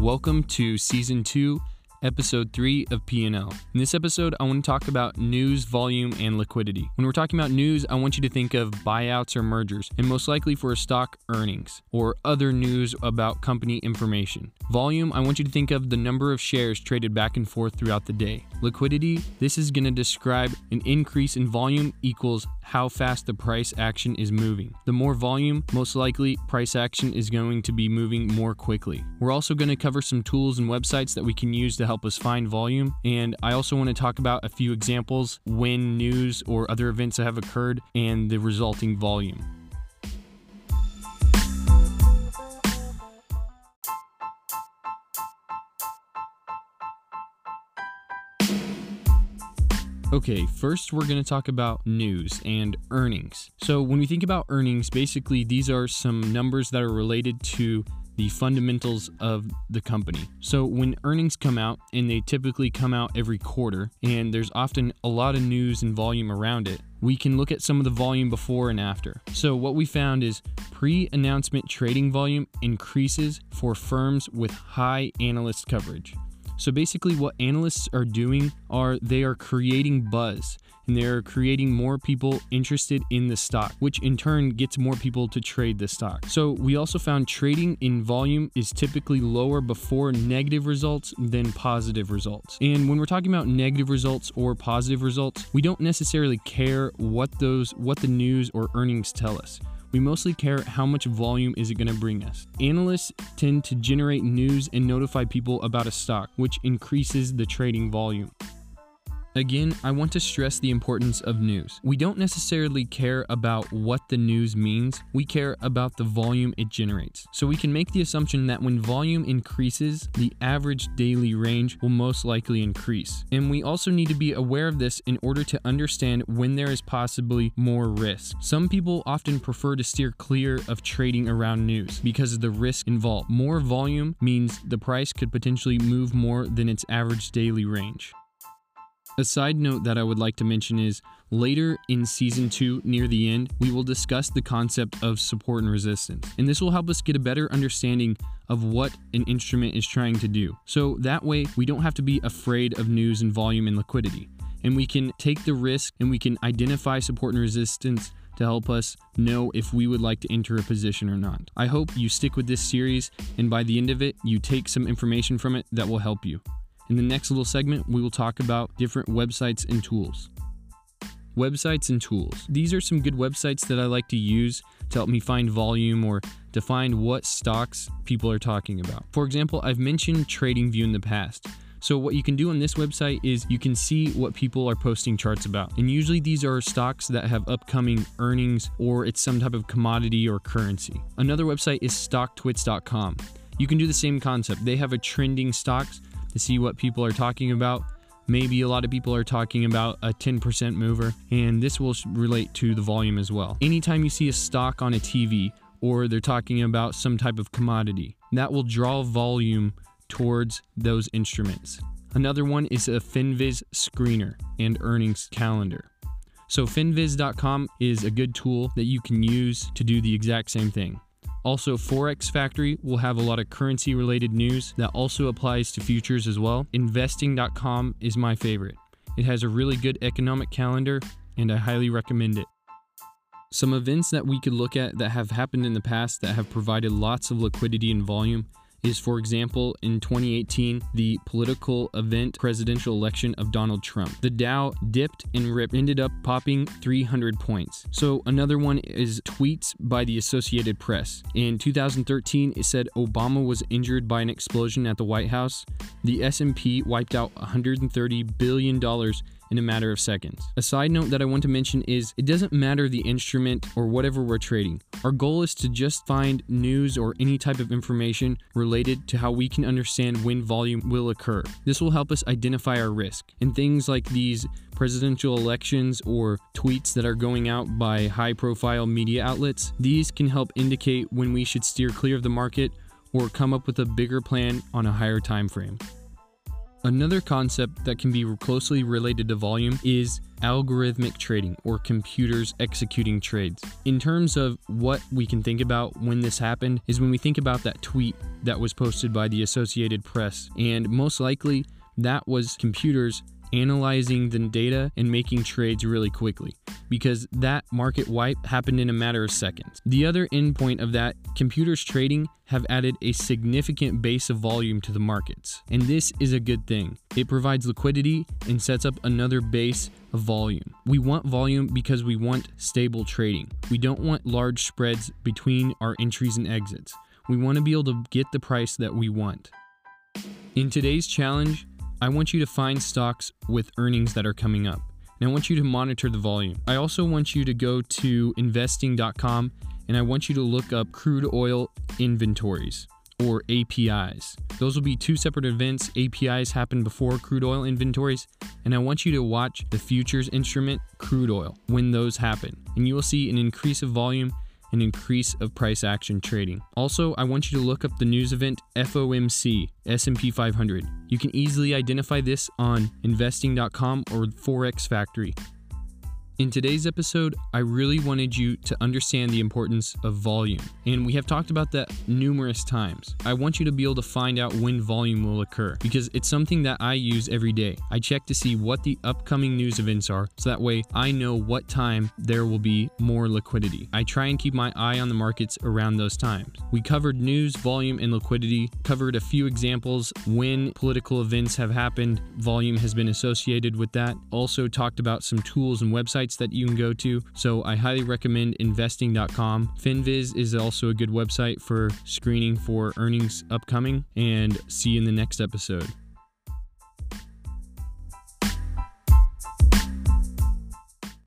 Welcome to season 2, episode 3 of P&L. In this episode, I want to talk about news, volume, and liquidity. When we're talking about news, I want you to think of buyouts or mergers, and most likely for a stock earnings or other news about company information. Volume, I want you to think of the number of shares traded back and forth throughout the day. Liquidity, this is going to describe an increase in volume equals how fast the price action is moving. The more volume, most likely price action is going to be moving more quickly. We're also going to cover some tools and websites that we can use to help us find volume. And I also want to talk about a few examples when news or other events that have occurred and the resulting volume. Okay, first we're going to talk about news and earnings. So, when we think about earnings, basically these are some numbers that are related to the fundamentals of the company. So, when earnings come out, and they typically come out every quarter, and there's often a lot of news and volume around it, we can look at some of the volume before and after. So, what we found is pre announcement trading volume increases for firms with high analyst coverage. So basically, what analysts are doing are they are creating buzz and they're creating more people interested in the stock, which in turn gets more people to trade the stock. So we also found trading in volume is typically lower before negative results than positive results. And when we're talking about negative results or positive results, we don't necessarily care what those what the news or earnings tell us. We mostly care how much volume is it going to bring us. Analysts tend to generate news and notify people about a stock, which increases the trading volume. Again, I want to stress the importance of news. We don't necessarily care about what the news means, we care about the volume it generates. So we can make the assumption that when volume increases, the average daily range will most likely increase. And we also need to be aware of this in order to understand when there is possibly more risk. Some people often prefer to steer clear of trading around news because of the risk involved. More volume means the price could potentially move more than its average daily range. A side note that I would like to mention is later in season 2, near the end, we will discuss the concept of support and resistance. And this will help us get a better understanding of what an instrument is trying to do. So that way, we don't have to be afraid of news and volume and liquidity. And we can take the risk and we can identify support and resistance to help us know if we would like to enter a position or not. I hope you stick with this series and by the end of it, you take some information from it that will help you. In the next little segment, we will talk about different websites and tools. Websites and tools. These are some good websites that I like to use to help me find volume or to find what stocks people are talking about. For example, I've mentioned TradingView in the past. So, what you can do on this website is you can see what people are posting charts about. And usually these are stocks that have upcoming earnings or it's some type of commodity or currency. Another website is stocktwits.com. You can do the same concept. They have a trending stocks see what people are talking about. Maybe a lot of people are talking about a 10% mover, and this will relate to the volume as well. Anytime you see a stock on a TV or they're talking about some type of commodity, that will draw volume towards those instruments. Another one is a FinViz screener and earnings calendar. So, finviz.com is a good tool that you can use to do the exact same thing. Also, Forex Factory will have a lot of currency related news that also applies to futures as well. Investing.com is my favorite. It has a really good economic calendar, and I highly recommend it. Some events that we could look at that have happened in the past that have provided lots of liquidity and volume is, for example, in 2018, the political event presidential election of Donald Trump. The Dow dipped and ripped, ended up popping 300 points. So another one is tweets by the Associated Press. In 2013, it said Obama was injured by an explosion at the White House. The S&P wiped out 130 billion dollars in a matter of seconds. A side note that I want to mention is it doesn't matter the instrument or whatever we're trading. Our goal is to just find news or any type of information related to how we can understand when volume will occur. This will help us identify our risk. And things like these presidential elections or tweets that are going out by high profile media outlets, these can help indicate when we should steer clear of the market or come up with a bigger plan on a higher time frame. Another concept that can be closely related to volume is algorithmic trading or computers executing trades. In terms of what we can think about when this happened, is when we think about that tweet that was posted by the Associated Press, and most likely that was computers analyzing the data and making trades really quickly because that market wipe happened in a matter of seconds. The other endpoint of that, computers trading have added a significant base of volume to the markets, and this is a good thing. It provides liquidity and sets up another base of volume. We want volume because we want stable trading. We don't want large spreads between our entries and exits. We want to be able to get the price that we want. In today's challenge, I want you to find stocks with earnings that are coming up. And I want you to monitor the volume. I also want you to go to investing.com and I want you to look up crude oil inventories or APIs. Those will be two separate events. APIs happen before crude oil inventories, and I want you to watch the futures instrument crude oil when those happen. And you will see an increase of volume an increase of price action trading. Also, I want you to look up the news event FOMC S&P 500. You can easily identify this on investing.com or Forex Factory. In today's episode, I really wanted you to understand the importance of volume, and we have talked about that numerous times. I want you to be able to find out when volume will occur because it's something that I use every day. I check to see what the upcoming news events are so that way I know what time there will be more liquidity. I try and keep my eye on the markets around those times. We covered news, volume, and liquidity, covered a few examples when political events have happened, volume has been associated with that. Also, talked about some tools and websites that you can go to. So I highly recommend investing.com. FinViz is also a good website for screening for earnings upcoming. And see you in the next episode.